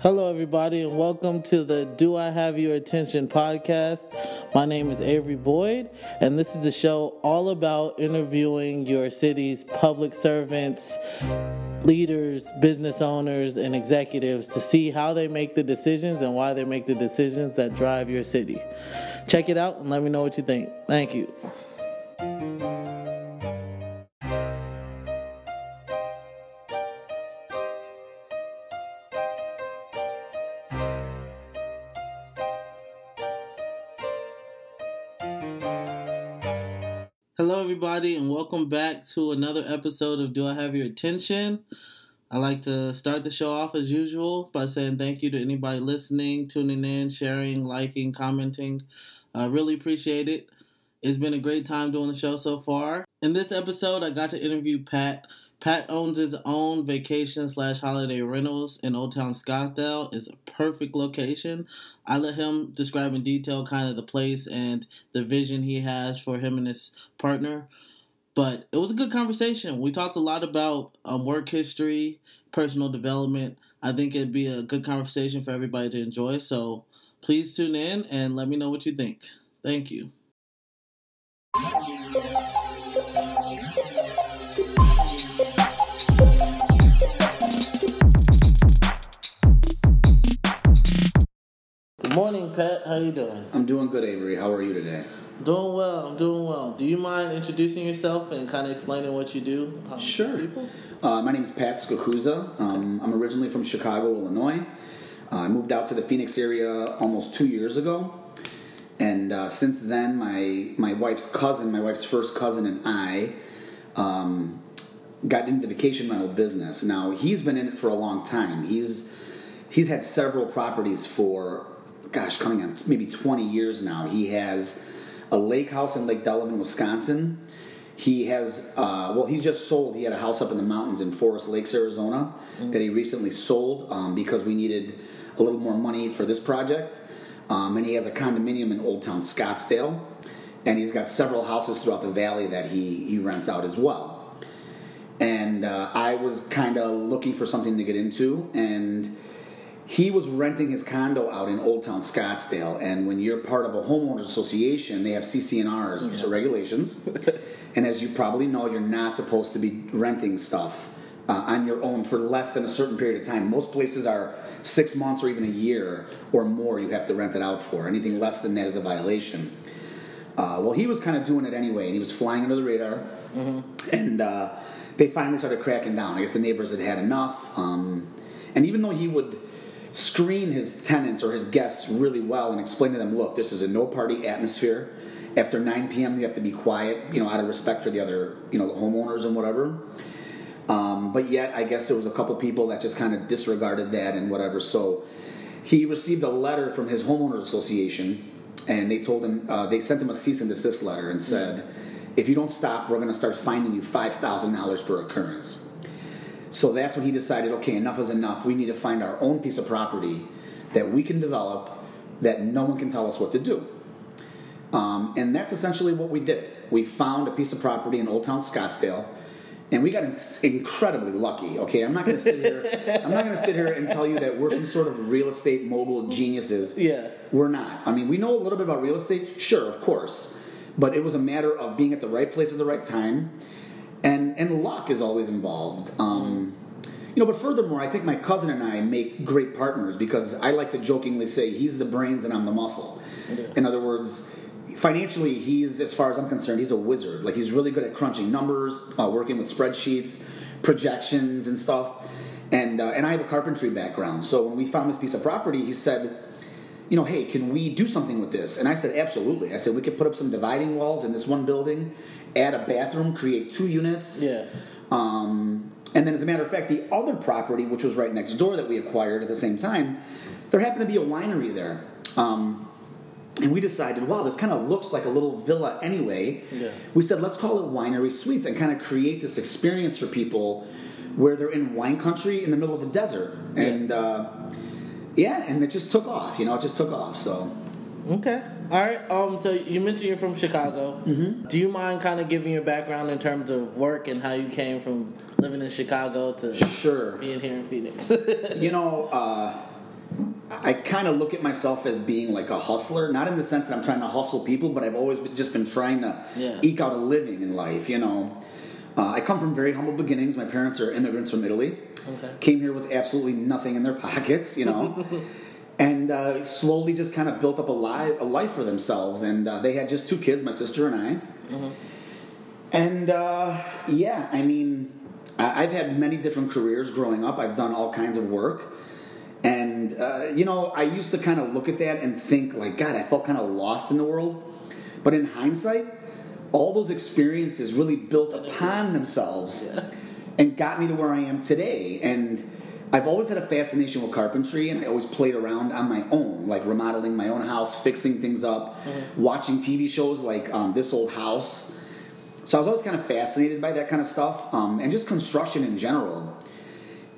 Hello, everybody, and welcome to the Do I Have Your Attention podcast. My name is Avery Boyd, and this is a show all about interviewing your city's public servants, leaders, business owners, and executives to see how they make the decisions and why they make the decisions that drive your city. Check it out and let me know what you think. Thank you. Welcome back to another episode of Do I Have Your Attention? I like to start the show off as usual by saying thank you to anybody listening, tuning in, sharing, liking, commenting. I really appreciate it. It's been a great time doing the show so far. In this episode, I got to interview Pat. Pat owns his own vacation slash holiday rentals in Old Town Scottsdale. It's a perfect location. I let him describe in detail kind of the place and the vision he has for him and his partner. But it was a good conversation. We talked a lot about um, work history, personal development. I think it'd be a good conversation for everybody to enjoy. So please tune in and let me know what you think. Thank you. Good morning, Pat. How you doing? I'm doing good, Avery. How are you today? Doing well. I'm doing well. Do you mind introducing yourself and kind of explaining what you do? Sure. Uh, my name is Pat Skakuza. Um, I'm originally from Chicago, Illinois. Uh, I moved out to the Phoenix area almost two years ago, and uh, since then, my my wife's cousin, my wife's first cousin, and I um, got into the vacation rental business. Now he's been in it for a long time. He's he's had several properties for, gosh, coming on maybe 20 years now. He has a lake house in Lake Delavan, Wisconsin. He has, uh, well, he just sold. He had a house up in the mountains in Forest Lakes, Arizona, that he recently sold um, because we needed a little more money for this project. Um, and he has a condominium in Old Town Scottsdale, and he's got several houses throughout the valley that he, he rents out as well. And uh, I was kind of looking for something to get into, and he was renting his condo out in Old Town Scottsdale. And when you're part of a homeowners association, they have CC&Rs, which are regulations. and as you probably know, you're not supposed to be renting stuff uh, on your own for less than a certain period of time. Most places are six months or even a year or more. You have to rent it out for. Anything less than that is a violation. Uh, well, he was kind of doing it anyway, and he was flying under the radar. And uh, they finally started cracking down. I guess the neighbors had had enough. Um, and even though he would screen his tenants or his guests really well and explain to them, look, this is a no party atmosphere. After 9 p.m., you have to be quiet, you know, out of respect for the other, you know, the homeowners and whatever. Um, but yet, I guess there was a couple people that just kind of disregarded that and whatever. So he received a letter from his homeowners association, and they told him uh, they sent him a cease and desist letter and said, if you don't stop, we're going to start finding you five thousand dollars per occurrence. So that's when he decided, okay, enough is enough. We need to find our own piece of property that we can develop that no one can tell us what to do. Um, and that's essentially what we did. We found a piece of property in Old Town Scottsdale, and we got in- incredibly lucky. Okay, I'm not going to sit here. I'm not going to sit here and tell you that we're some sort of real estate mogul geniuses. Yeah. We're not. I mean, we know a little bit about real estate, sure, of course, but it was a matter of being at the right place at the right time, and and luck is always involved. Um, you know, but furthermore, I think my cousin and I make great partners because I like to jokingly say he's the brains and I'm the muscle. In other words, financially, he's as far as I'm concerned, he's a wizard. Like he's really good at crunching numbers, uh, working with spreadsheets, projections, and stuff. And uh, and I have a carpentry background, so when we found this piece of property, he said you know, hey, can we do something with this? And I said, absolutely. I said, we could put up some dividing walls in this one building, add a bathroom, create two units. Yeah. Um, and then, as a matter of fact, the other property, which was right next door that we acquired at the same time, there happened to be a winery there. Um, and we decided, wow, this kind of looks like a little villa anyway. Yeah. We said, let's call it Winery Suites and kind of create this experience for people where they're in wine country in the middle of the desert. Yeah. And uh, yeah, and it just took off. You know, it just took off. So Okay. All right. Um. So you mentioned you're from Chicago. Mm-hmm. Do you mind kind of giving your background in terms of work and how you came from living in Chicago to sure. being here in Phoenix? You know, uh, I kind of look at myself as being like a hustler, not in the sense that I'm trying to hustle people, but I've always been, just been trying to Yeah. eke out a living in life. You know, uh, I come from very humble beginnings. My parents are immigrants from Italy. Okay. Came here with absolutely nothing in their pockets. You know. And uh, slowly just kind of built up a, li- a life for themselves. And uh, they had just two kids, my sister and I. And uh, yeah, I mean, I- I've had many different careers growing up. I've done all kinds of work. And, uh, you know, I used to kind of look at that and think, like, God, I felt kind of lost in the world. But in hindsight, all those experiences really built upon themselves Yeah. and got me to where I am today. And I've always had a fascination with carpentry, and I always played around on my own, like remodeling my own house, fixing things up, watching TV shows like um, This Old House. So I was always kind of fascinated by that kind of stuff, um, and just construction in general.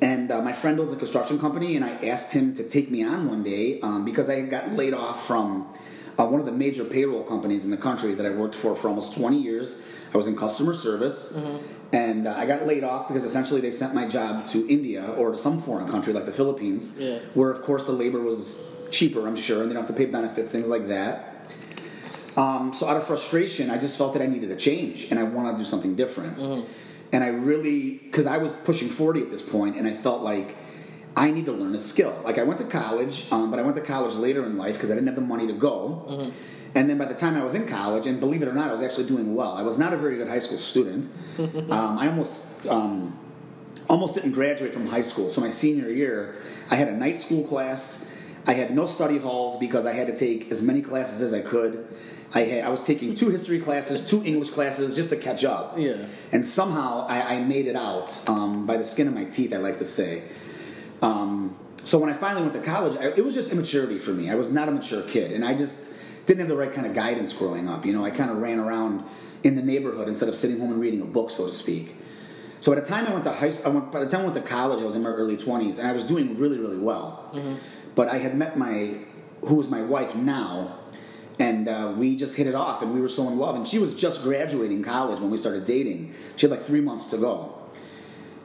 And uh, my friend owns a construction company, and I asked him to take me on one day um, because I got laid off from uh, one of the major payroll companies in the country that I worked for for almost 20 years. I was in customer service, and uh, I got laid off because essentially they sent my job to India or to some foreign country like the Philippines, Yeah. where of course the labor was cheaper, I'm sure, and they don't have to pay benefits, things like that. Um, so out of frustration, I just felt that I needed a change and I wanted to do something different. And I really, because I was pushing 40 at this point, and I felt like I need to learn a skill. Like I went to college, um, but I went to college later in life because I didn't have the money to go. And then by the time I was in college, and believe it or not, I was actually doing well. I was not a very good high school student. um, I almost um, almost didn't graduate from high school. So my senior year, I had a night school class. I had no study halls because I had to take as many classes as I could. I had I was taking two history classes, two English classes just to catch up. Yeah. And somehow I, I made it out um, by the skin of my teeth. I like to say. Um, so when I finally went to college, I, it was just immaturity for me. I was not a mature kid, and I just didn't have the right kind of guidance growing up. You know, I kind of ran around in the neighborhood instead of sitting home and reading a book, so to speak. So at the time I went to high, I went, by the time I went to college, I was in my early twenties, and I was doing really, really well. But I had met my, who was my wife now, and uh, we just hit it off, and we were so in love. And she was just graduating college when we started dating. She had like three months to go,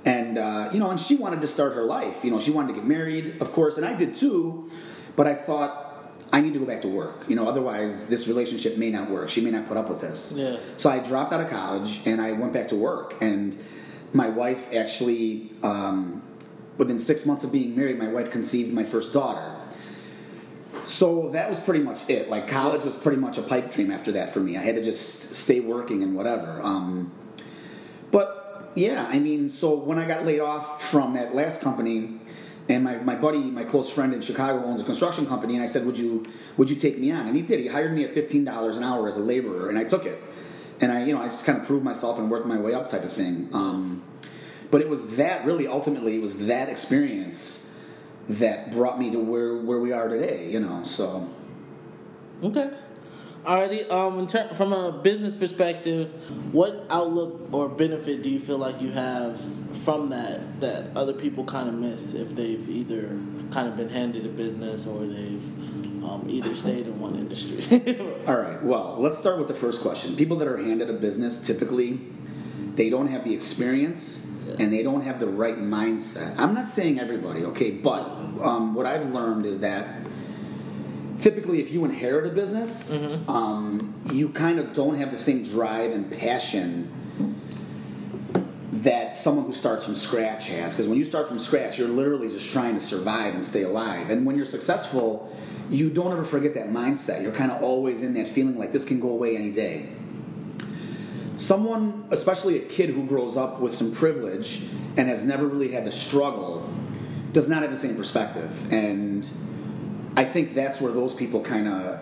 and uh, you know, and she wanted to start her life. You know, she wanted to get married, of course, and I did too. But I thought I need to go back to work. You know, otherwise this relationship may not work. She may not put up with this. Yeah. So I dropped out of college and I went back to work. And my wife actually, um, within six months of being married, my wife conceived my first daughter. So that was pretty much it. Like college was pretty much a pipe dream after that for me. I had to just stay working and whatever. Um, but yeah, I mean, so when I got laid off from that last company, and my, my buddy, my close friend in Chicago owns a construction company, and I said, "Would you would you take me on?" And he did. He hired me at fifteen dollars an hour as a laborer, and I took it. And I, you know, I just kind of proved myself and worked my way up, type of thing. Um, but it was that really, ultimately, it was that experience that brought me to where where we are today. You know, so Okay. Alrighty. Um, in ter- from a business perspective, what outlook or benefit do you feel like you have from that that other people kind of miss if they've either kind of been handed a business or they've um, either stayed in one industry? All right. Well, let's start with the first question. People that are handed a business typically they don't have the experience and they don't have the right mindset. I'm not saying everybody, okay, but um, what I've learned is that typically if you inherit a business, um, you kind of don't have the same drive and passion that someone who starts from scratch has. Because when you start from scratch, you're literally just trying to survive and stay alive. And when you're successful, you don't ever forget that mindset. You're kind of always in that feeling like this can go away any day. Someone, especially a kid who grows up with some privilege and has never really had to struggle, does not have the same perspective. And I think that's where those people kind of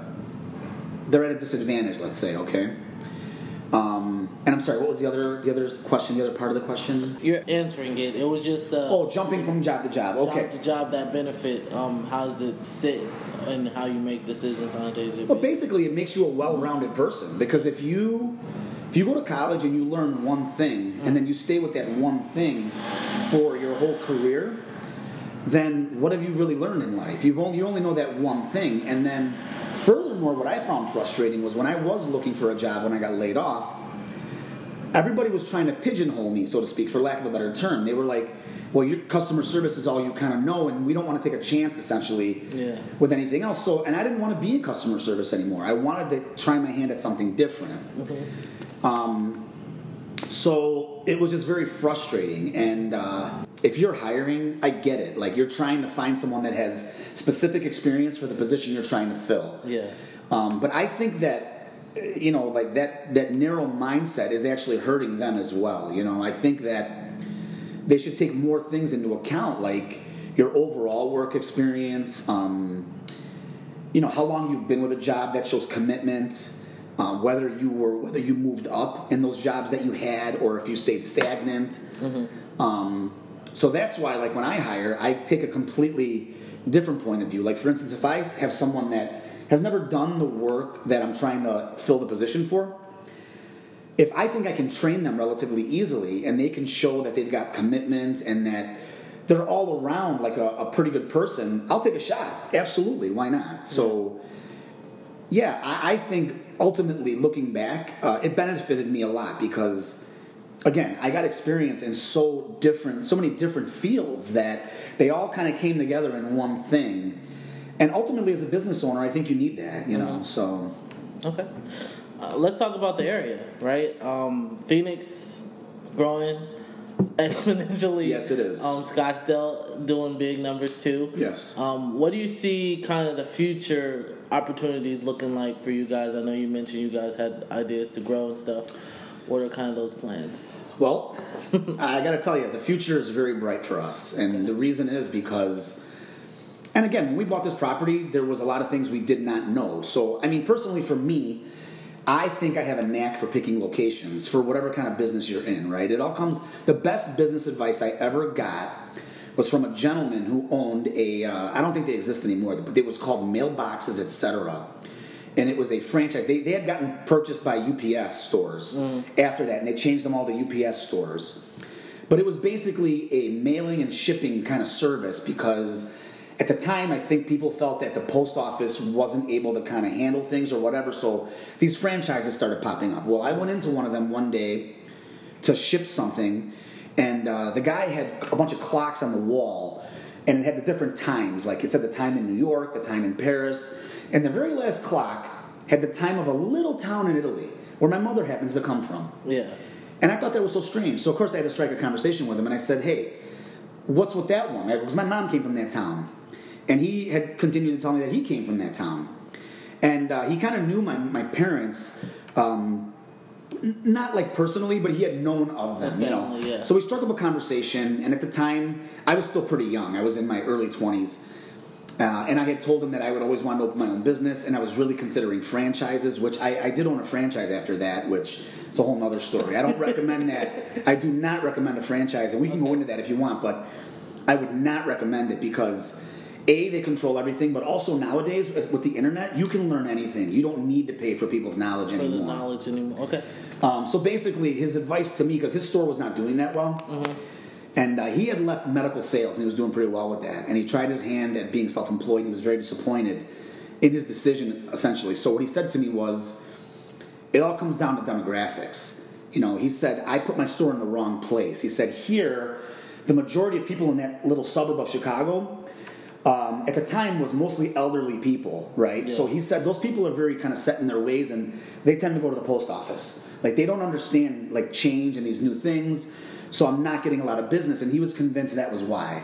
they're at a disadvantage. Let's say, okay. Um, and I'm sorry. What was the other the other question? The other part of the question? You're answering it. It was just the Oh, jumping from job to job. Okay. job to job that benefit. Um, how does it sit and how you make decisions on a day to day Well, basically, it makes you a well-rounded person because if you if you go to college and you learn one thing and then you stay with that one thing for your whole career, then what have you really learned in life? You've only you only know that one thing, and then furthermore, what I found frustrating was when I was looking for a job when I got laid off. Everybody was trying to pigeonhole me, so to speak, for lack of a better term. They were like, well, your customer service is all you kind of know, and we don't want to take a chance essentially Yeah. with anything else. So, and I didn't want to be in customer service anymore. I wanted to try my hand at something different. Um, so it was just very frustrating. And uh, if you're hiring, I get it. Like you're trying to find someone that has specific experience for the position you're trying to fill. Yeah. Um, but I think that you know, like that that narrow mindset is actually hurting them as well. You know, I think that they should take more things into account, like your overall work experience. Um, you know, how long you've been with a job that shows commitment. Uh, whether you were whether you moved up in those jobs that you had, or if you stayed stagnant. Um, so that's why, like when I hire, I take a completely different point of view. Like for instance, if I have someone that has never done the work that I'm trying to fill the position for, if I think I can train them relatively easily and they can show that they've got commitment and that they're all around like a, a pretty good person, I'll take a shot. Absolutely, why not? So, yeah, I, I think ultimately looking back, uh, it benefited me a lot because, again, I got experience in so different, so many different fields that they all kind of came together in one thing. And ultimately, as a business owner, I think you need that, you know. So, Okay. Uh, let's talk about the area, right? Um, Phoenix growing exponentially. Yes, it is. Um, Scottsdale doing big numbers too. Yes. Um, what do you see kind of the future opportunities looking like for you guys? I know you mentioned you guys had ideas to grow and stuff. What are kind of those plans? Well, I got to tell you, the future is very bright for us, and the reason is because, and again, when we bought this property, there was a lot of things we did not know. So, I mean, personally, for me, I think I have a knack for picking locations for whatever kind of business you're in. Right? It all comes. The best business advice I ever got was from a gentleman who owned a. Uh, I don't think they exist anymore, but it was called Mailboxes, etc and it was a franchise. They, they had gotten purchased by UPS stores after that, and they changed them all to UPS stores. But it was basically a mailing and shipping kind of service because at the time, I think people felt that the post office wasn't able to kind of handle things or whatever, so these franchises started popping up. Well, I went into one of them one day to ship something, and uh, the guy had a bunch of clocks on the wall, and it had the different times. Like it said the time in New York, the time in Paris, and the very last clock had the time of a little town in Italy where my mother happens to come from. Yeah. And I thought that was so strange. So of course I had to strike a conversation with him, and I said, "Hey, what's with that one?" Because my mom came from that town, and he had continued to tell me that he came from that town, and uh, he kind of knew my my parents. Um, not like personally, but he had known of them, The you know. yeah. So we struck up a conversation, and at the time, I was still pretty young. I was in my early twenties, uh, and I had told him that I would always want to open my own business, and I was really considering franchises, which I, I did own a franchise after that, which is a whole nother story. I don't recommend that. I do not recommend a franchise, and we can go into that if you want, but I would not recommend it because a they control everything, but also nowadays with the internet, you can learn anything. You don't need to pay for people's knowledge For the anymore. knowledge anymore. Okay. Um, so basically, his advice to me, because his store was not doing that well, and uh, he had left medical sales and he was doing pretty well with that. And he tried his hand at being self employed and he was very disappointed in his decision, essentially. So what he said to me was, it all comes down to demographics. You know, he said, I put my store in the wrong place. He said, here, the majority of people in that little suburb of Chicago um, at the time was mostly elderly people, right? Yeah. So he said those people are very kind of set in their ways and they tend to go to the post office. Like they don't understand like change and these new things. So I'm not getting a lot of business, and he was convinced that was why.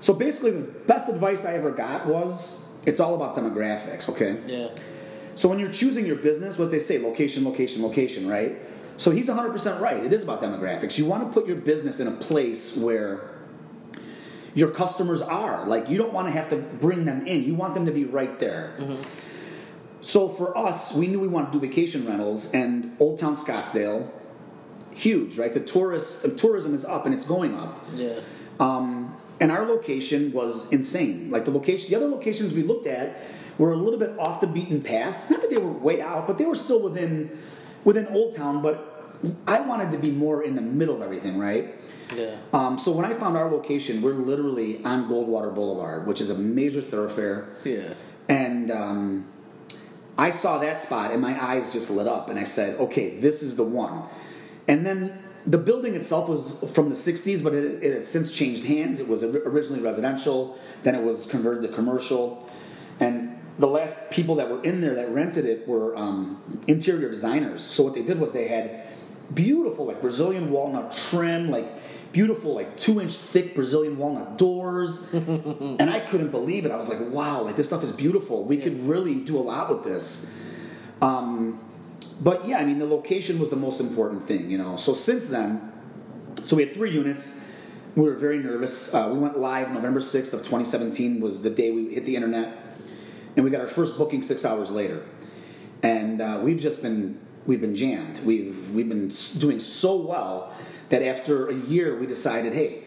So basically, the best advice I ever got was it's all about demographics, okay? Yeah. So when you're choosing your business, what they say, location, location, location, right? So he's 100% right. It is about demographics. You want to put your business in a place where your customers are. Like you don't want to have to bring them in. You want them to be right there. So for us, we knew we wanted to do vacation rentals and Old Town Scottsdale, huge, right? The tourist uh, tourism is up and it's going up. Yeah. Um, and our location was insane. Like the location, the other locations we looked at were a little bit off the beaten path. Not that they were way out, but they were still within within Old Town. But I wanted to be more in the middle of everything, right? Yeah. Um, so when I found our location, we're literally on Goldwater Boulevard, which is a major thoroughfare. Yeah. And um, I saw that spot, and my eyes just lit up, and I said, "Okay, this is the one." And then the building itself was from the 60s, but it, it had since changed hands. It was originally residential, then it was converted to commercial. And the last people that were in there that rented it were um, interior designers. So what they did was they had beautiful, like Brazilian walnut trim, like beautiful, like two inch thick Brazilian walnut doors. and I couldn't believe it. I was like, wow, like this stuff is beautiful. We could really do a lot with this. Um, but yeah, I mean, the location was the most important thing, you know. So since then, so we had three units. We were very nervous. Uh, we went live November 6th of 2017 was the day we hit the internet. And we got our first booking six hours later. And uh, we've just been, we've been jammed. We've, we've been doing so well that after a year we decided, hey,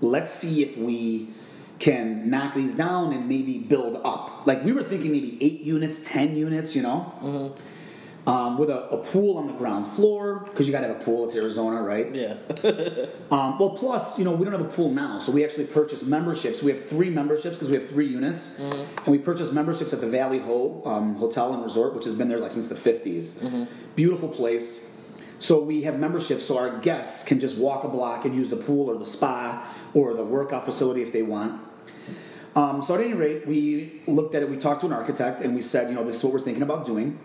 let's see if we can knock these down and maybe build up. Like we were thinking maybe eight units, 10 units, you know? Mm-hmm um, with a, a, pool on the ground floor because you got to have a pool. It's Arizona, right? Yeah. um, well, plus, you know, we don't have a pool now, so we actually purchased memberships. We have three memberships because we have three units, mm-hmm. and we purchased memberships at the Valley Ho um, Hotel and Resort, which has been there like since the 50s. Mm-hmm. Beautiful place. So we have memberships, so our guests can just walk a block and use the pool or the spa or the workout facility if they want. Um, so at any rate, we looked at it. We talked to an architect, and we said, you know, this is what we're thinking about doing.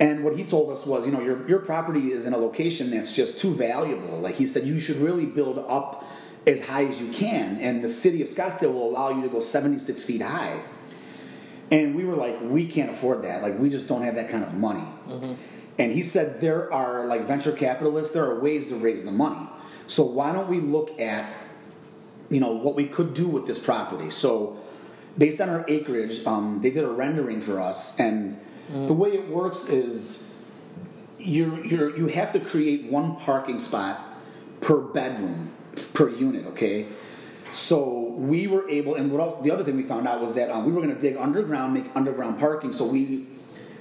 And what he told us was, you know, your, your property is in a location that's just too valuable. Like he said, you should really build up as high as you can. And the city of Scottsdale will allow you to go 76 feet high. And we were like, we can't afford that. Like, we just don't have that kind of money. Mm-hmm. And he said, there are like venture capitalists, there are ways to raise the money. So why don't we look at, you know, what we could do with this property? So based on our acreage, um, they did a rendering for us and Mm. The way it works is you you you have to create one parking spot per bedroom per unit. Okay, so we were able, and what the other thing we found out was that um, we were going to dig underground, make underground parking. So we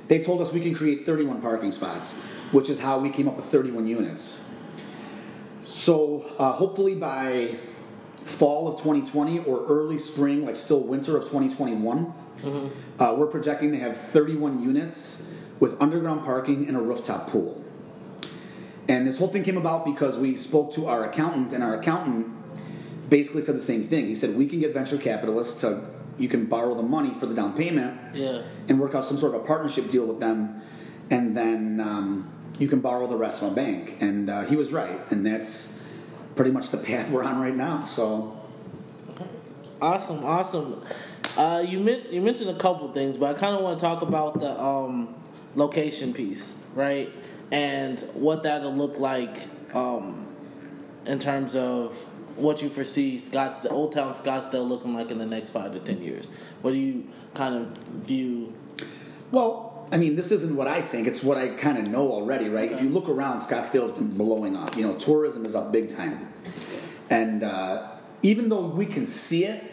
they told us we can create 31 parking spots, which is how we came up with 31 units. So uh, hopefully by fall of 2020 or early spring, like still winter of 2021 Mm-hmm. Uh, we're projecting to have 31 units with underground parking and a rooftop pool. And this whole thing came about because we spoke to our accountant, and our accountant basically said the same thing. He said, We can get venture capitalists to, you can borrow the money for the down payment yeah. and work out some sort of a partnership deal with them, and then um, you can borrow the rest from a bank. And uh, he was right, and that's pretty much the path we're on right now. So. Awesome, awesome. Uh, you meant you mentioned a couple things, but I kind of want to talk about the um, location piece, right? And what that'll look like um, in terms of what you foresee Scottsdale, Old Town Scottsdale looking like in the next five to ten years. What do you kind of view? Well, I mean, this isn't what I think; it's what I kind of know already, right? Okay. If you look around, Scottsdale's been blowing up. You know, tourism is up big time, and uh, even though we can see it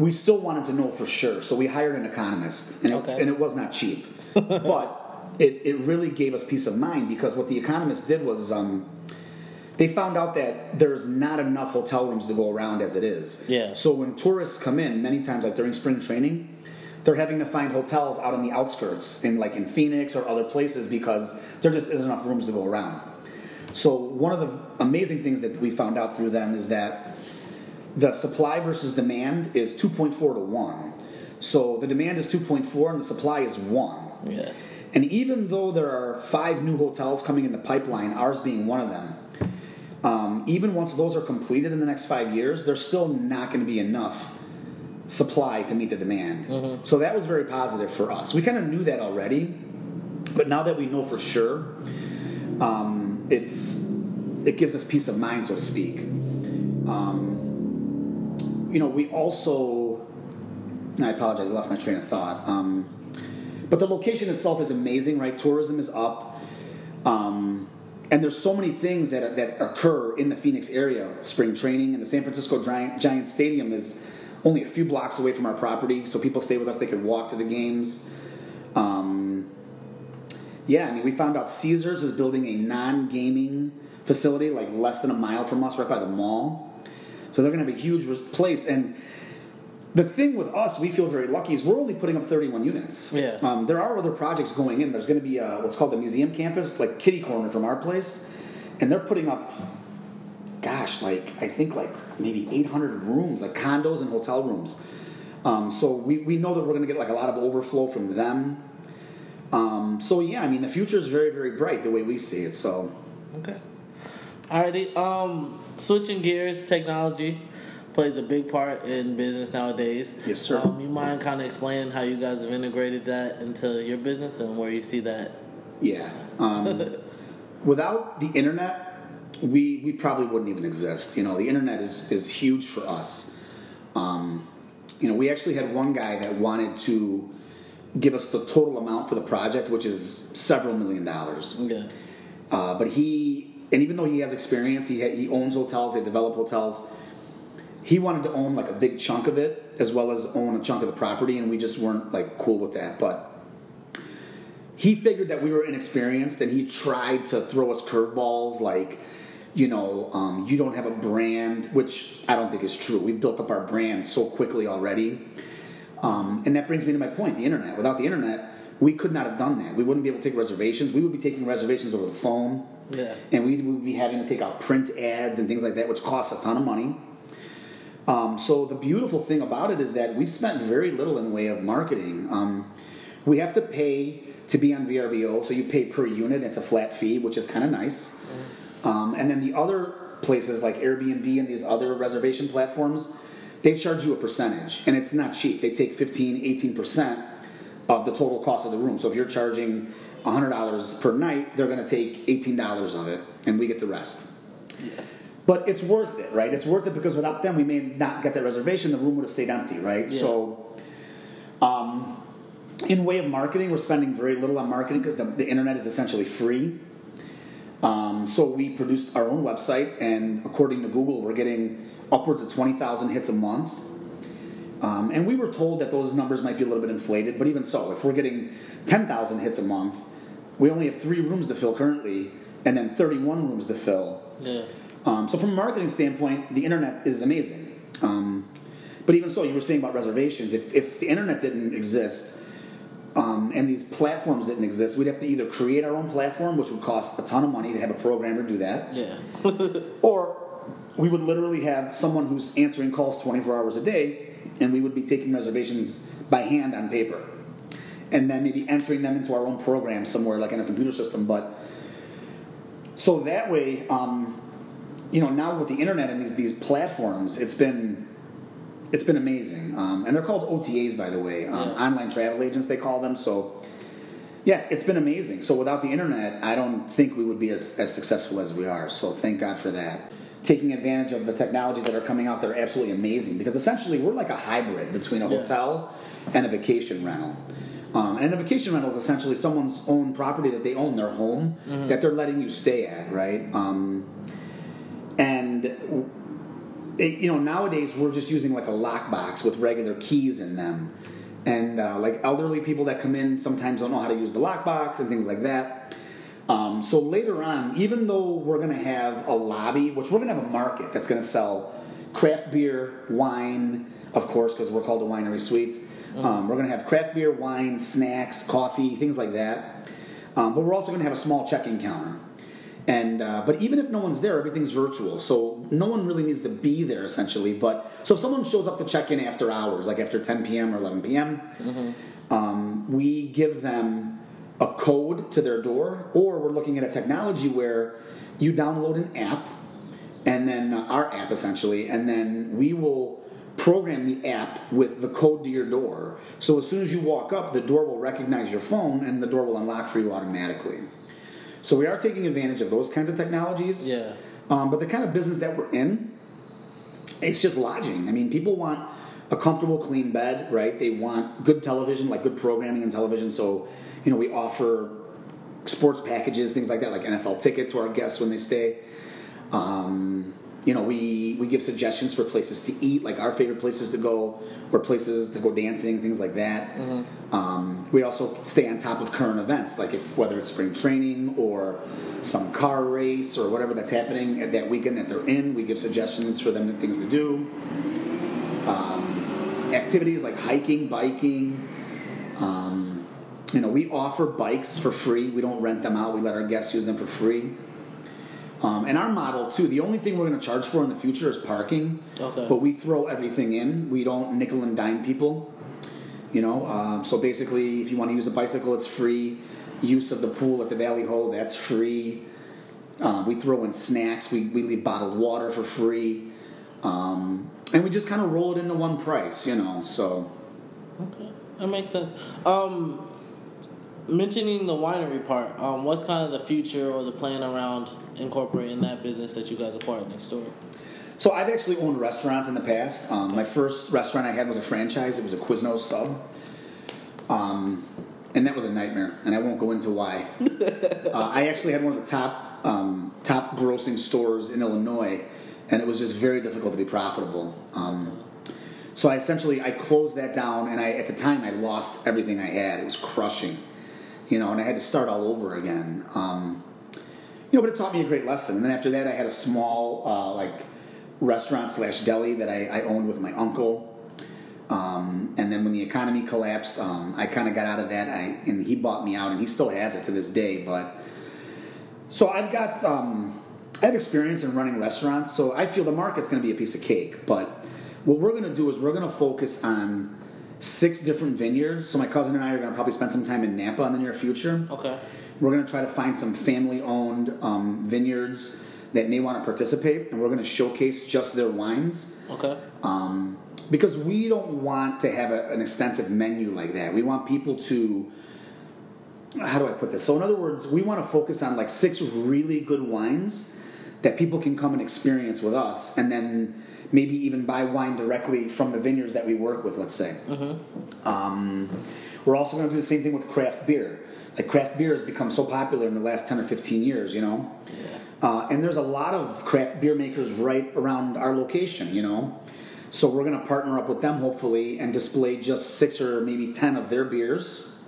we still wanted to know for sure, so we hired an economist, and it, and it was not cheap, but it, it really gave us peace of mind because what the economist did was um, they found out that there's not enough hotel rooms to go around as it is. Yeah. So when tourists come in, many times like during spring training, they're having to find hotels out on the outskirts in like in Phoenix or other places because there just isn't enough rooms to go around. So one of the amazing things that we found out through them is that the supply versus demand is 2.4 to 1. So the demand is 2.4 and the supply is 1. Yeah. And even though there are five new hotels coming in the pipeline, ours being one of them, um, even once those are completed in the next five years, there's still not going to be enough supply to meet the demand. Mm-hmm. So that was very positive for us. We kind of knew that already, but now that we know for sure, um, it's it gives us peace of mind, so to speak. Um, you know, we also. I apologize, I lost my train of thought. Um, but the location itself is amazing, right? Tourism is up. Um, and there's so many things that, that occur in the Phoenix area. Spring training and the San Francisco Giant, Giant Stadium is only a few blocks away from our property, so people stay with us. They could walk to the games. Um, yeah, I mean, we found out Caesars is building a non-gaming facility like less than a mile from us, right by the mall. So they're going to have a huge place. And the thing with us, we feel very lucky, is we're only putting up 31 units. Yeah. Um, there are other projects going in. There's going to be a, what's called the museum campus, like kitty corner from our place. and they're putting up, gosh, like I think like maybe 800 rooms, like condos and hotel rooms. Um, so we, we know that we're going to get like a lot of overflow from them. Um, so yeah, I mean the future is very very bright the way we see it. So Okay. Alrighty. Um, switching gears, technology plays a big part in business nowadays. Yes, sir. Um, you mind kind of explaining how you guys have integrated that into your business and where you see that? yeah, um, without the internet, we we probably wouldn't even exist. You know, the internet is is huge for us. Um, you know, we actually had one guy that wanted to give us the total amount for the project, which is several million dollars. Yeah. Uh, but he, and even though he has experience, he ha- he owns hotels, they develop hotels. He wanted to own like a big chunk of it, as well as own a chunk of the property, and we just weren't like cool with that. But he figured that we were inexperienced, and he tried to throw us curveballs, like, you know, um, you don't have a brand, which I don't think is true. We've built up our brand so quickly already. Um, and that brings me to my point the internet. Without the internet, we could not have done that. We wouldn't be able to take reservations. We would be taking reservations over the phone. Yeah. And we would be having to take out print ads and things like that, which costs a ton of money. Um, so the beautiful thing about it is that we've spent very little in way of marketing. Um, we have to pay to be on VRBO, so you pay per unit. It's a flat fee, which is kind of nice. Um, and then the other places like Airbnb and these other reservation platforms, they charge you a percentage, and it's not cheap. They take 15, 18% of the total cost of the room. So if you're charging $100 per night, they're going to take $18 of it, and we get the rest. But it's worth it, right? It's worth it because without them, we may not get that reservation. The room would have stayed empty, right? Yeah. So, um, in way of marketing, we're spending very little on marketing because the, the internet is essentially free. Um, so we produced our own website, and according to Google, we're getting upwards of twenty thousand hits a month. Um, and we were told that those numbers might be a little bit inflated, but even so, if we're getting ten thousand hits a month, we only have three rooms to fill currently, and then thirty-one rooms to fill. Yeah. Um, so from a marketing standpoint, the internet is amazing. Um, but even so, you were saying about reservations. If, if the internet didn't exist um, and these platforms didn't exist, we'd have to either create our own platform, which would cost a ton of money to have a programmer do that, Yeah. or we would literally have someone who's answering calls 24 hours a day, and we would be taking reservations by hand on paper, and then maybe entering them into our own program somewhere, like in a computer system. But so that way, um, you know, now with the internet and these these platforms, it's been it's been amazing. Um, and they're called OTAs, by the way, um, Yeah. online travel agents they call them. So yeah, it's been amazing. So without the internet, I don't think we would be as, as successful as we are. So thank God for that. Taking advantage of the technologies that are coming out, they're absolutely amazing because essentially we're like a hybrid between a Yeah. hotel and a vacation rental. Um, and a vacation rental is essentially someone's own property that they own, their home, that they're letting you stay at, right? Um, and it, you know nowadays we're just using like a lockbox with regular keys in them. And uh, like elderly people that come in sometimes don't know how to use the lockbox and things like that. Um, so later on even though we're going to have a lobby which we're going to have a market that's going to sell craft beer wine of course because we're called the winery suites. Um, we're going to have craft beer wine snacks coffee things like that. Um, but we're also going to have a small check-in counter and uh, but even if no one's there, everything's virtual, so no one really needs to be there essentially. But so if someone shows up to check in after hours, like after 10 p.m. or 11 p.m., um, we give them a code to their door, or we're looking at a technology where you download an app, and then uh, our app essentially, and then we will program the app with the code to your door. So as soon as you walk up, the door will recognize your phone, and the door will unlock for you automatically. So we are taking advantage of those kinds of technologies. Yeah. Um, but the kind of business that we're in, it's just lodging. I mean, people want a comfortable, clean bed, right? They want good television, like good programming and television. So, you know, we offer sports packages, things like that, like NFL tickets to our guests when they stay. Um, you know, we we give suggestions for places to eat, like our favorite places to go, or places to go dancing, things like that. Um, we also stay on top of current events, like if whether it's spring training or some car race or whatever that's happening at that weekend that they're in. We give suggestions for them and things to do. Um, activities like hiking, biking. Um, you know, we offer bikes for free. We don't rent them out. We let our guests use them for free. Um, and our model too. The only thing we're going to charge for in the future is parking. Okay. But we throw everything in. We don't nickel and dime people. You know. Um, so basically, if you want to use a bicycle, it's free. Use of the pool at the Valley Ho, that's free. Um, we throw in snacks. We we leave bottled water for free. Um, and we just kind of roll it into one price. You know. So. Okay, that makes sense. Um, mentioning the winery part, um, what's kind of the future or the plan around incorporating that business that you guys acquired next door? So I've actually owned restaurants in the past. Um, my first restaurant I had was a franchise. It was a Quiznos sub, um, and that was a nightmare. And I won't go into why. uh, I actually had one of the top um, top grossing stores in Illinois, and it was just very difficult to be profitable. Um, so I essentially I closed that down, and I at the time I lost everything I had. It was crushing, you know, and I had to start all over again. Um, you know, but it taught me a great lesson. And then after that, I had a small uh, like restaurant slash deli that I, I owned with my uncle. Um, and then when the economy collapsed, um, I kind of got out of that. I, and he bought me out, and he still has it to this day. But so I've got um, I have experience in running restaurants, so I feel the market's going to be a piece of cake. But what we're going to do is we're going to focus on six different vineyards. So my cousin and I are going to probably spend some time in Napa in the near future. Okay. We're going to try to find some family-owned um, vineyards that may want to participate, and we're going to showcase just their wines. Okay. Um, because we don't want to have a, an extensive menu like that. We want people to. How do I put this? So, in other words, we want to focus on like six really good wines that people can come and experience with us, and then maybe even buy wine directly from the vineyards that we work with. Let's say. Um, we're also going to do the same thing with craft beer. Like craft beer has become so popular in the last ten or fifteen years, you know. Uh, and there's a lot of craft beer makers right around our location, you know. So we're going to partner up with them hopefully and display just six or maybe ten of their beers.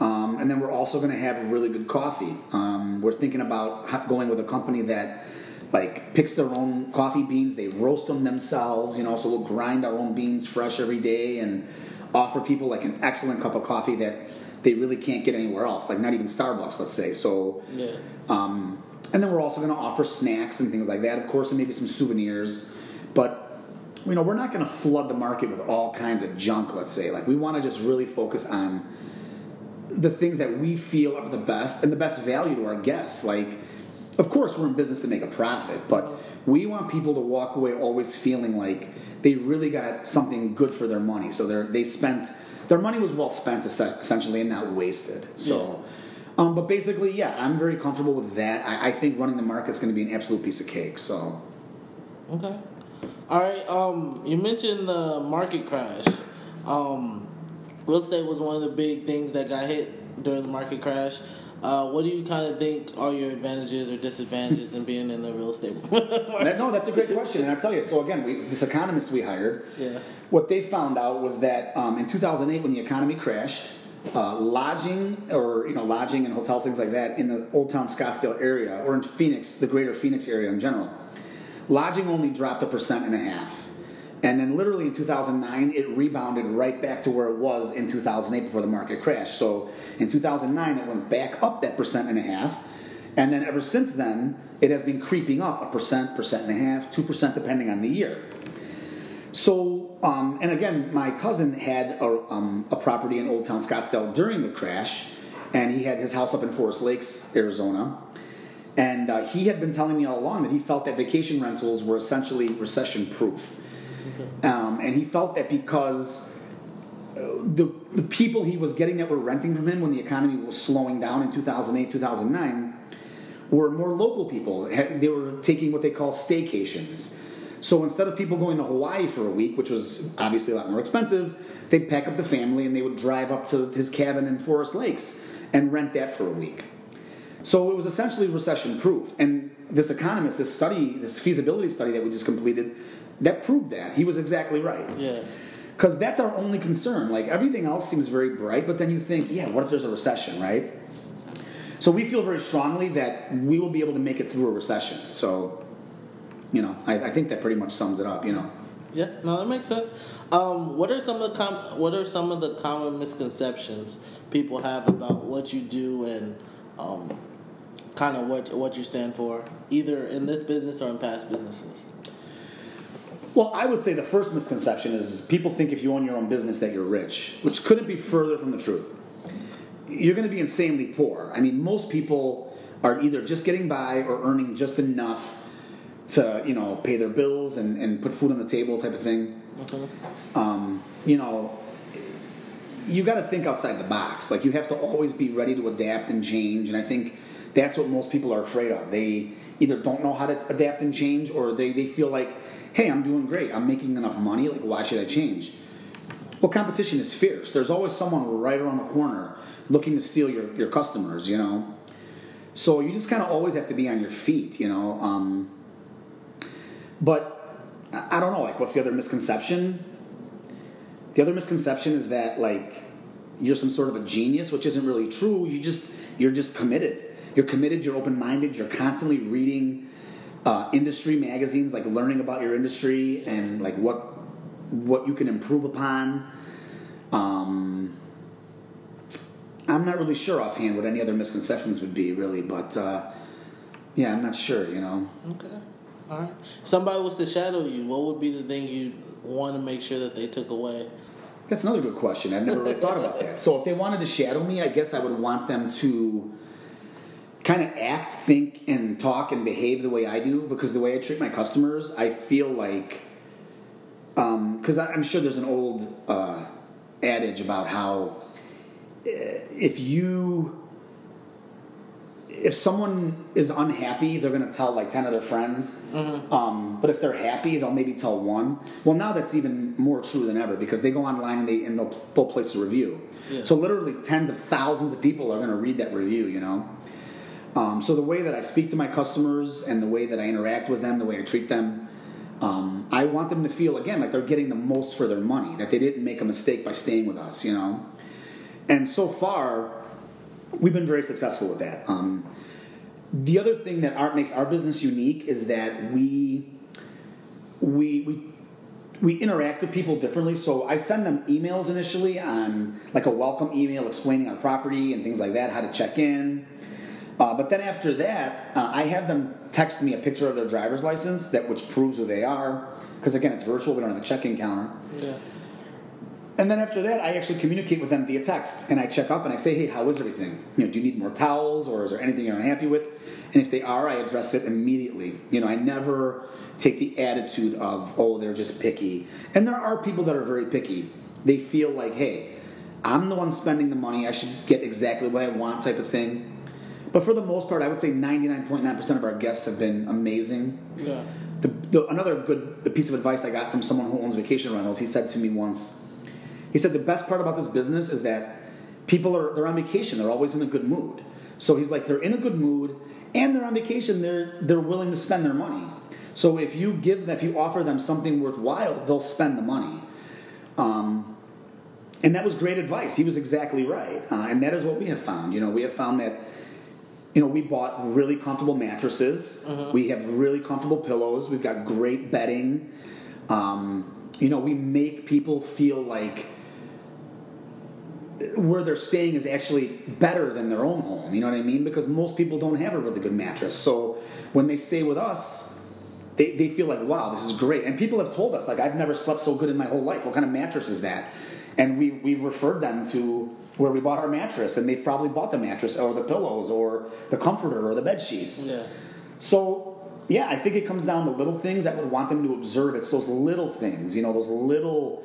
Um, and then we're also going to have really good coffee. Um, we're thinking about going with a company that like picks their own coffee beans. They roast them themselves, you know. So we'll grind our own beans fresh every day and offer people like an excellent cup of coffee that they really can't get anywhere else, like not even Starbucks, let's say. So Yeah. um, and then we're also going to offer snacks and things like that, of course, and maybe some souvenirs. But you know, we're not going to flood the market with all kinds of junk. Let's say, like we want to just really focus on the things that we feel are the best and the best value to our guests. Like, of course, we're in business to make a profit, but we want people to walk away always feeling like they really got something good for their money. So they they spent their money was well spent essentially and not wasted. So. Um, but basically, yeah, I'm very comfortable with that. I, I think running the market is going to be an absolute piece of cake. So, Okay. All right. Um, you mentioned the market crash. Um, real estate was one of the big things that got hit during the market crash. Uh, what do you kind of think are your advantages or disadvantages in being in the real estate? No, that's a great question, and I'll tell you. So again, we, this economist we hired, Yeah. What they found out was that um, in 2008, when the economy crashed, uh, lodging or you know lodging and hotels, things like that, in the Old Town Scottsdale area or in Phoenix, the greater Phoenix area in general, lodging only dropped a percent and a half. And then, literally in 2009, it rebounded right back to where it was in 2008 before the market crashed. So, in 2009, it went back up that percent and a half. And then, ever since then, it has been creeping up a percent, percent and a half, 2% depending on the year. So, um, and again, my cousin had a, um, a property in Old Town Scottsdale during the crash, and he had his house up in Forest Lakes, Arizona. And uh, he had been telling me all along that he felt that vacation rentals were essentially recession proof. Um, and he felt that because uh, the, the people he was getting that were renting from him when the economy was slowing down in 2008, 2009 were more local people. They were taking what they call staycations. So instead of people going to Hawaii for a week, which was obviously a lot more expensive, they'd pack up the family and they would drive up to his cabin in Forest Lakes and rent that for a week. So it was essentially recession proof. And this economist, this study, this feasibility study that we just completed, that proved that. He was exactly right. yeah. Because that's our only concern. Like everything else seems very bright, but then you think, yeah, what if there's a recession, right? So we feel very strongly that we will be able to make it through a recession. So, you know, I, I think that pretty much sums it up. You know, Yeah, no, that makes sense. Um, what are some of the com- what are some of the common misconceptions people have about what you do and um, kind of what what you stand for, either in this business or in past businesses. Well, I would say the first misconception is people think if you own your own business that you're rich, which couldn't be further from the truth. You're going to be insanely poor. I mean, most people are either just getting by or earning just enough to, you know, pay their bills and, and put food on the table type of thing. Okay. Um, you know, you got to think outside the box. Like you have to always be ready to adapt and change. And I think that's what most people are afraid of. They either don't know how to adapt and change, or they, they feel like, hey, I'm doing great. I'm making enough money. Like, why should I change? Well, competition is fierce. There's always someone right around the corner looking to steal your, your customers, you know? So you just kind of always have to be on your feet, you know? Um, but I don't know, like, what's the other misconception? The other misconception is that, like, you're some sort of a genius, which isn't really true. You just, you're just committed. You're committed, you're open minded, you're constantly reading uh, industry magazines, like learning about your industry and like what what you can improve upon. Um, I'm not really sure offhand what any other misconceptions would be, really, but uh, yeah, I'm not sure. You know. Okay. All right. Somebody was to shadow you. What would be the thing you want to make sure that they took away? That's another good question. I've never really thought about that. So if they wanted to shadow me, I guess I would want them to kind of act, think, and talk and behave the way I do because the way I treat my customers, I feel like because I'm sure there's an old uh, adage about how uh, if you if someone is unhappy, they're going to tell like 10 of their friends. Um, but if they're happy, they'll maybe tell one. Well, now that's even more true than ever because they go online and, they, and they'll, they'll place a review. Yeah. So literally tens of thousands of people are going to read that review, you know? Um, so the way that I speak to my customers and the way that I interact with them, the way I treat them, um, I want them to feel again like they're getting the most for their money, that they didn't make a mistake by staying with us, you know. And so far, we've been very successful with that. Um, the other thing that art makes our business unique is that we we we we interact with people differently. So I send them emails initially on like a welcome email explaining our property and things like that, how to check in. Uh, but then after that, uh, I have them text me a picture of their driver's license that which proves who they are. Because again, it's virtual; we don't have a check-in counter. Yeah. And then after that, I actually communicate with them via text, and I check up and I say, "Hey, how is everything? You know, do you need more towels, or is there anything you're unhappy with?" And if they are, I address it immediately. You know, I never take the attitude of, "Oh, they're just picky." And there are people that are very picky. They feel like, "Hey, I'm the one spending the money. I should get exactly what I want," type of thing. But for the most part, I would say 99.9% of our guests have been amazing. Yeah. The, the, another good piece of advice I got from someone who owns vacation rentals, he said to me once, he said the best part about this business is that people are they're on vacation, they're always in a good mood. So he's like they're in a good mood and they're on vacation, they're they're willing to spend their money. So if you give them, if you offer them something worthwhile, they'll spend the money. Um, and that was great advice. He was exactly right, uh, and that is what we have found. You know, we have found that you know, we bought really comfortable mattresses. We have really comfortable pillows. We've got great bedding. Um, you know, we make people feel like where they're staying is actually better than their own home. You know what I mean? Because most people don't have a really good mattress. So when they stay with us, they, they feel like, wow, this is great. And people have told us, like, I've never slept so good in my whole life. What kind of mattress is that? And we, we referred them to where we bought our mattress, and they've probably bought the mattress or the pillows or the comforter or the bed sheets. Yeah. So, yeah, I think it comes down to little things that would want them to observe. It's those little things, you know, those little.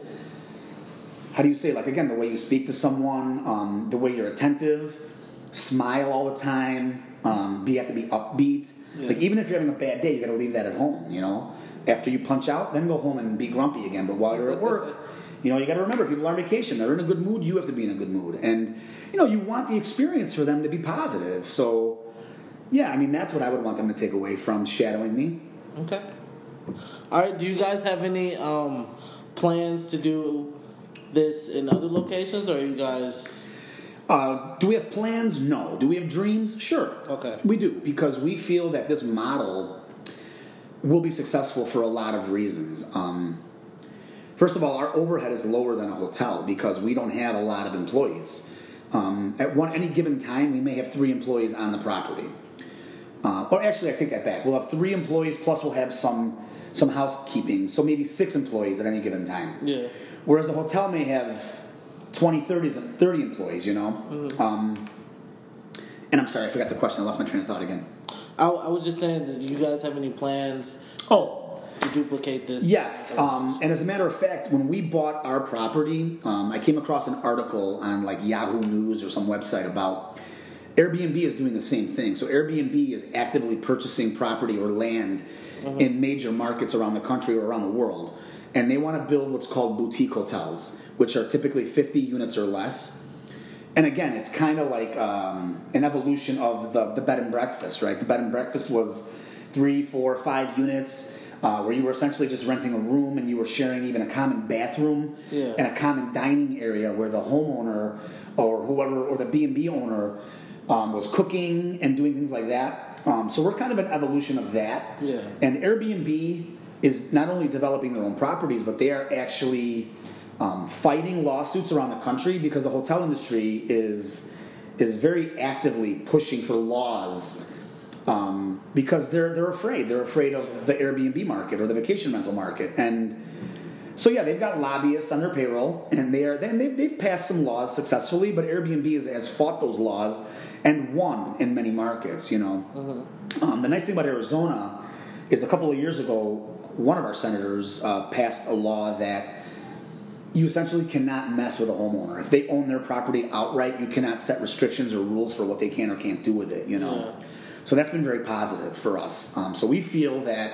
How do you say? Like again, the way you speak to someone, um, the way you're attentive, smile all the time. Um, be you have to be upbeat. Yeah. Like even if you're having a bad day, you got to leave that at home. You know, after you punch out, then go home and be grumpy again. But while you're at work, you know, you got to remember people are on vacation. They're in a good mood. You have to be in a good mood, and you know, you want the experience for them to be positive. So, yeah, I mean, that's what I would want them to take away from shadowing me. Okay. All right. Do you guys have any um, plans to do this in other locations, or are you guys? Uh, do we have plans? No. Do we have dreams? Sure. Okay. We do because we feel that this model will be successful for a lot of reasons. Um, first of all, our overhead is lower than a hotel because we don't have a lot of employees. Um, at one any given time, we may have three employees on the property. Uh, or actually, I take that back. We'll have three employees plus we'll have some some housekeeping, so maybe six employees at any given time. Yeah. Whereas a hotel may have 20, 30, 30 employees, you know? Um, and I'm sorry, I forgot the question. I lost my train of thought again. I, I was just saying do you guys have any plans Oh, to duplicate this? Yes, um, and as a matter of fact, when we bought our property, um, I came across an article on like Yahoo News or some website about Airbnb is doing the same thing. So Airbnb is actively purchasing property or land in major markets around the country or around the world, and they want to build what's called boutique hotels, which are typically 50 units or less. And again, it's kind of like um, an evolution of the, the bed and breakfast, right? The bed and breakfast was three, four, five units, uh, where you were essentially just renting a room and you were sharing even a common bathroom Yeah. and a common dining area where the homeowner or whoever or the B and B owner um, was cooking and doing things like that. Um, so we're kind of an evolution of that. Yeah. And Airbnb is not only developing their own properties, but they are actually um, fighting lawsuits around the country because the hotel industry is is very actively pushing for laws um, because they're they're afraid. They're afraid of the Airbnb market or the vacation rental market, and so yeah, they've got lobbyists on their payroll, and they are then they've, they've passed some laws successfully, but Airbnb has, has fought those laws and won in many markets. You know, um, the nice thing about Arizona is a couple of years ago, one of our senators uh, passed a law that you essentially cannot mess with a homeowner. If they own their property outright, you cannot set restrictions or rules for what they can or can't do with it. You know, so that's been very positive for us. Um, so we feel that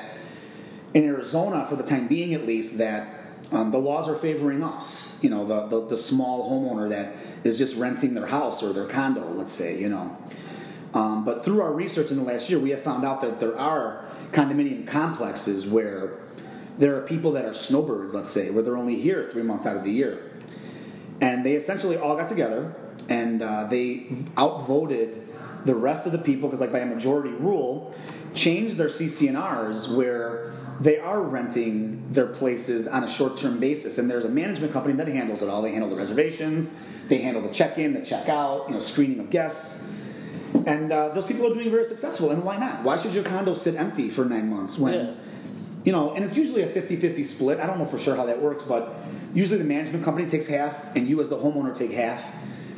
in Arizona, for the time being at least, that um, the laws are favoring us. You know, the, the the small homeowner that is just renting their house or their condo, let's say. You know, um, but through our research in the last year, we have found out that there are condominium complexes where there are people that are snowbirds, let's say, where they're only here three months out of the year. And they essentially all got together and uh, they outvoted the rest of the people, because, like, by a majority rule, changed their CC&Rs where they are renting their places on a short term basis. And there's a management company that handles it all. They handle the reservations, they handle the check in, the check out, you know, screening of guests. And uh, those people are doing very successful. And why not? Why should your condo sit empty for nine months when, Yeah. you know, and it's usually a 50 50 split. I don't know for sure how that works, but usually the management company takes half and you as the homeowner take half.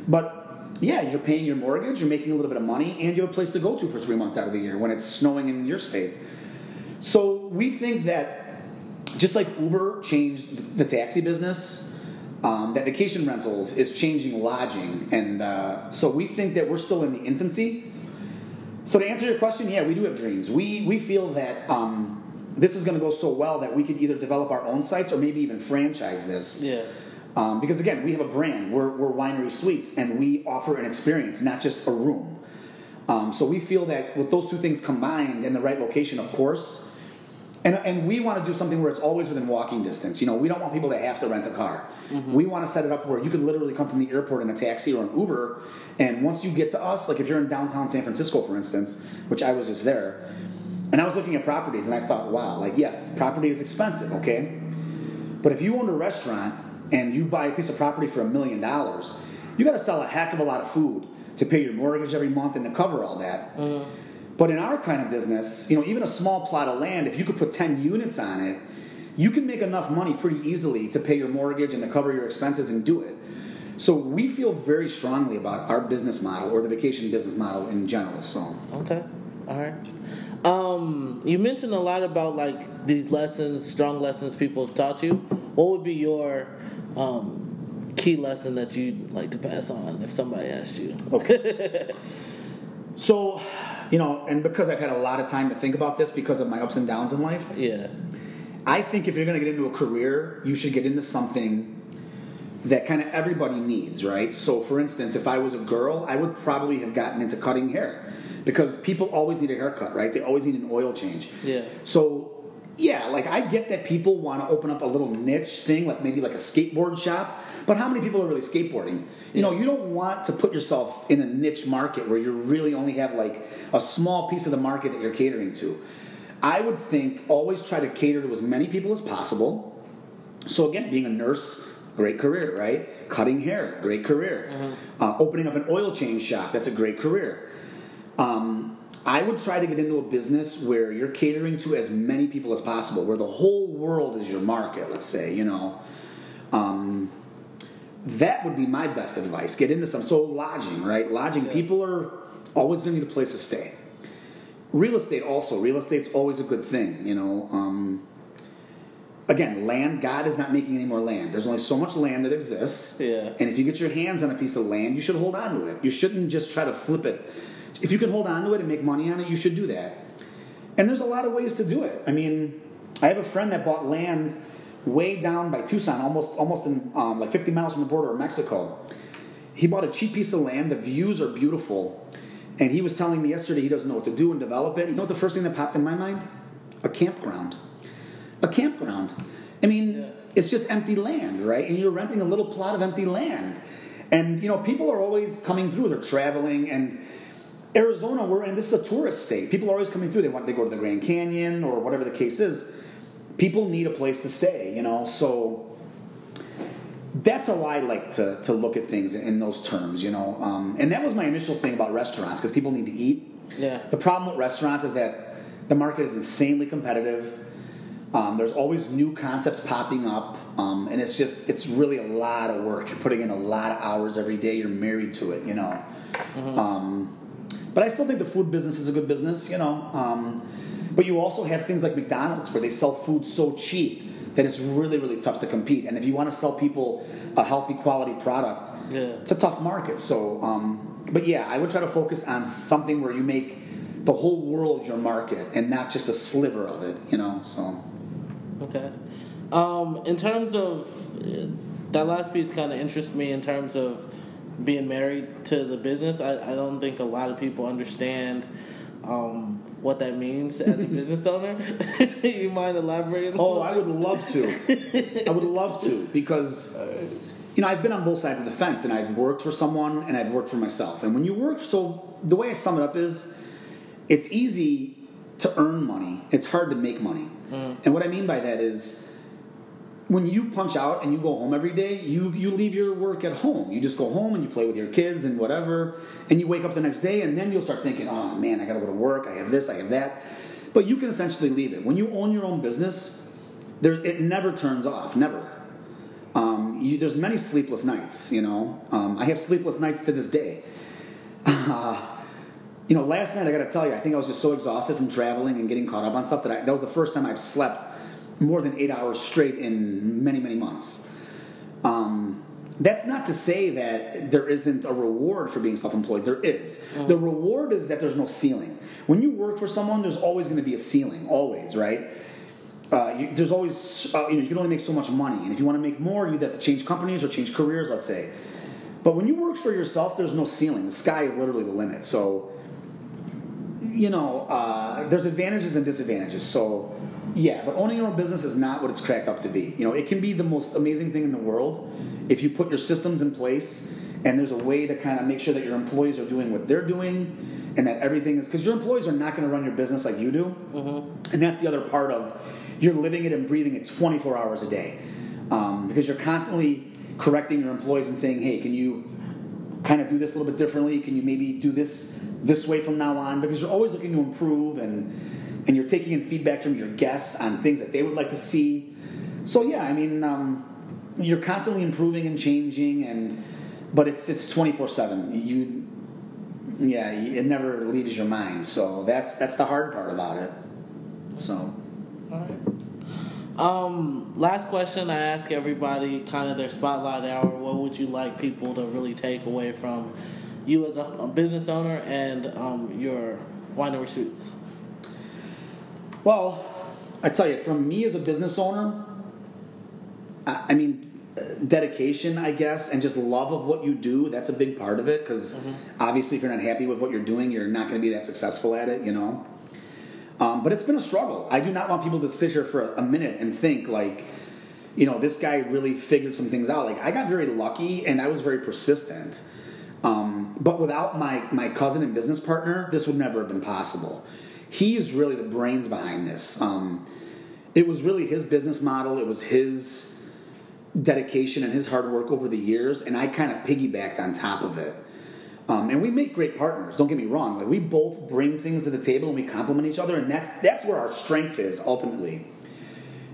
But yeah, you're paying your mortgage, you're making a little bit of money, and you have a place to go to for three months out of the year when it's snowing in your state. So we think that just like Uber changed the taxi business, um, that vacation rentals is changing lodging, and uh, so we think that we're still in the infancy. So to answer your question, yeah, we do have dreams. We we feel that um, this is going to go so well that we could either develop our own sites or maybe even franchise this. Yeah. Um, because again, we have a brand. We're, we're Winery Suites, and we offer an experience, not just a room. Um, so we feel that with those two things combined in the right location, of course, and, and we want to do something where it's always within walking distance. You know, we don't want people to have to rent a car. Mm-hmm. We want to set it up where you could literally come from the airport in a taxi or an Uber, and once you get to us, like if you're in downtown San Francisco, for instance, which I was just there, and I was looking at properties, and I thought, wow, like yes, property is expensive, okay, but if you own a restaurant and you buy a piece of property for a million dollars, you got to sell a heck of a lot of food to pay your mortgage every month and to cover all that. Mm-hmm. But in our kind of business, you know, even a small plot of land, if you could put 10 units on it, you can make enough money pretty easily to pay your mortgage and to cover your expenses and do it. So we feel very strongly about our business model or the vacation business model in general. So Okay. All right. Um, you mentioned a lot about like these lessons, strong lessons people have taught you. What would be your um, key lesson that you'd like to pass on if somebody asked you? Okay. so, you know, and because I've had a lot of time to think about this because of my ups and downs in life, Yeah. I think if you're going to get into a career, you should get into something that kind of everybody needs, right? So, for instance, if I was a girl, I would probably have gotten into cutting hair because people always need a haircut, right? They always need an oil change. Yeah. So, yeah, like I get that people want to open up a little niche thing, like maybe like a skateboard shop, but how many people are really skateboarding? You know, you don't want to put yourself in a niche market where you really only have like a small piece of the market that you're catering to. I would think always try to cater to as many people as possible. So again, being a nurse, great career, right? Cutting hair, great career. Uh, opening up an oil change shop, that's a great career. Um, I would try to get into a business where you're catering to as many people as possible, where the whole world is your market. Let's say, you know, um, that would be my best advice. Get into some so lodging, right? Lodging. Yeah. People are always going to need a place to stay. Real estate also. Real estate's always a good thing, you know. Um, again, land. God is not making any more land. There's only so much land that exists. Yeah. And if you get your hands on a piece of land, you should hold on to it. You shouldn't just try to flip it. If you can hold on to it and make money on it, you should do that. And there's a lot of ways to do it. I mean, I have a friend that bought land way down by Tucson, almost almost in um, like 50 miles from the border of Mexico. He bought a cheap piece of land. The views are beautiful, and he was telling me yesterday he doesn't know what to do and develop it. You know what the first thing that popped in my mind? A campground. A campground. I mean, Yeah. it's just empty land, right? And you're renting a little plot of empty land. And you know, people are always coming through. They're traveling, and Arizona, we're in this is a tourist state. People are always coming through. They want they go to the Grand Canyon or whatever the case is. People need a place to stay, you know. So that's how I like to, to look at things in those terms, you know. Um, and that was my initial thing about restaurants because people need to eat. Yeah. The problem with restaurants is that the market is insanely competitive. Um, there's always new concepts popping up, um, and it's just it's really a lot of work. You're putting in a lot of hours every day. You're married to it, you know. Um, but I still think the food business is a good business, you know. Um, but you also have things like McDonald's where they sell food so cheap that it's really really tough to compete. And if you want to sell people a healthy quality product, Yeah. it's a tough market. So, um, but yeah, I would try to focus on something where you make the whole world your market and not just a sliver of it, you know. So, Okay. Um, in terms of that last piece, kind of interests me in terms of being married to the business. I, I don't think a lot of people understand um, what that means as a business owner. you mind elaborating? oh, I would love to. I would love to because. You know, I've been on both sides of the fence, and I've worked for someone, and I've worked for myself. And when you work, so the way I sum it up is, it's easy to earn money. It's hard to make money. Mm. And what I mean by that is, when you punch out and you go home every day, you you leave your work at home. You just go home and you play with your kids and whatever, and you wake up the next day, and then you'll start thinking, "Oh man, I got to go to work. I have this, I have that." But you can essentially leave it when you own your own business. There, it never turns off. Never. Um, you, there's many sleepless nights. You know, um, I have sleepless nights to this day. you know, last night I got to tell you, I think I was just so exhausted from traveling and getting caught up on stuff that I, that was the first time I've slept more than eight hours straight in many, many months. Um, that's not to say that there isn't a reward for being self-employed. There is. The reward is that there's no ceiling. When you work for someone, there's always going to be a ceiling. Always, right? Uh, you, there's always uh, you know you can only make so much money, and if you want to make more, you have to change companies or change careers. Let's say, but when you work for yourself, there's no ceiling. The sky is literally the limit. So, you know, uh, there's advantages and disadvantages. So, yeah, but owning your own business is not what it's cracked up to be. You know, it can be the most amazing thing in the world if you put your systems in place and there's a way to kind of make sure that your employees are doing what they're doing and that everything is because your employees are not going to run your business like you do. And that's the other part of you're living it and breathing it 24 hours a day um, because you're constantly correcting your employees and saying, hey, can you kind of do this a little bit differently? Can you maybe do this this way from now on? Because you're always looking to improve and and you're taking in feedback from your guests on things that they would like to see. So yeah, I mean, um, you're constantly improving and changing, and but it's it's 24 seven. You yeah, it never leaves your mind. So that's that's the hard part about it. So. All right. Um, last question I ask everybody, kind of their spotlight hour. What would you like people to really take away from you as a, a business owner and um, your Winery Suites? Well, I tell you, from me as a business owner, I, I mean, uh, dedication, I guess, and just love of what you do, that's a big part of it because obviously, if you're not happy with what you're doing, you're not going to be that successful at it, you know? Um, but it's been a struggle. I do not want people to sit here for a minute and think, like, you know, this guy really figured some things out. Like, I got very lucky and I was very persistent. Um, but without my, my cousin and business partner, this would never have been possible. He's really the brains behind this. Um, it was really his business model, it was his dedication and his hard work over the years, and I kind of piggybacked on top of it. Um, and we make great partners. Don't get me wrong. Like we both bring things to the table and we complement each other, and that's that's where our strength is ultimately.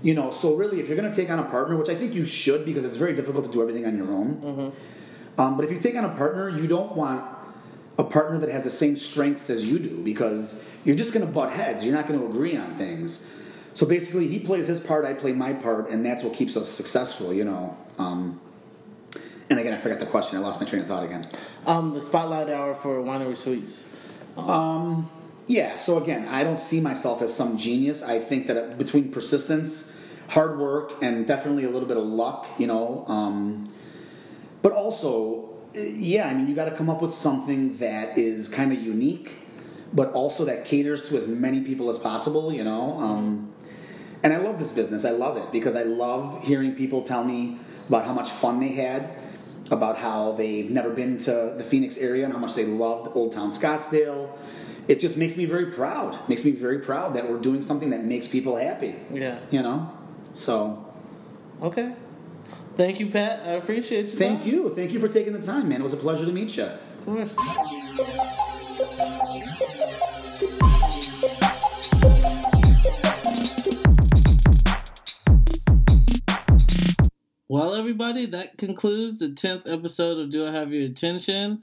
You know, so really, if you're going to take on a partner, which I think you should, because it's very difficult to do everything on your own. Um, but if you take on a partner, you don't want a partner that has the same strengths as you do, because you're just going to butt heads. You're not going to agree on things. So basically, he plays his part, I play my part, and that's what keeps us successful. You know. Um, and again, I forgot the question. I lost my train of thought again. Um, the spotlight hour for Winery Suites. Yeah, so again, I don't see myself as some genius. I think that between persistence, hard work, and definitely a little bit of luck, you know, um, but also, yeah, I mean, you got to come up with something that is kind of unique, but also that caters to as many people as possible, you know. Um, and I love this business. I love it because I love hearing people tell me about how much fun they had, about how they've never been to the Phoenix area and how much they loved Old Town Scottsdale. It just makes me very proud. Makes me very proud that we're doing something that makes people happy. Yeah. You know? So, Okay. Thank you, Pat. I appreciate you. thank you. Thank you for taking the time, man. It was a pleasure to meet you. Of course. Well, everybody, that concludes the 10th episode of Do I Have Your Attention?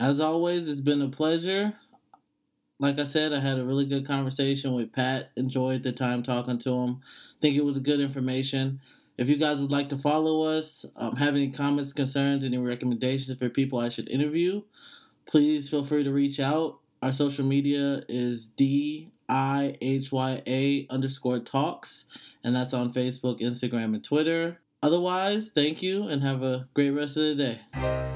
As always, it's been a pleasure. Like I said, I had a really good conversation with Pat. Enjoyed the time talking to him. Think it was good information. If you guys would like to follow us, um, have any comments, concerns, any recommendations for people I should interview, please feel free to reach out. Our social media is D I H Y A underscore talks, and that's on Facebook, Instagram, and Twitter. Otherwise, thank you and have a great rest of the day.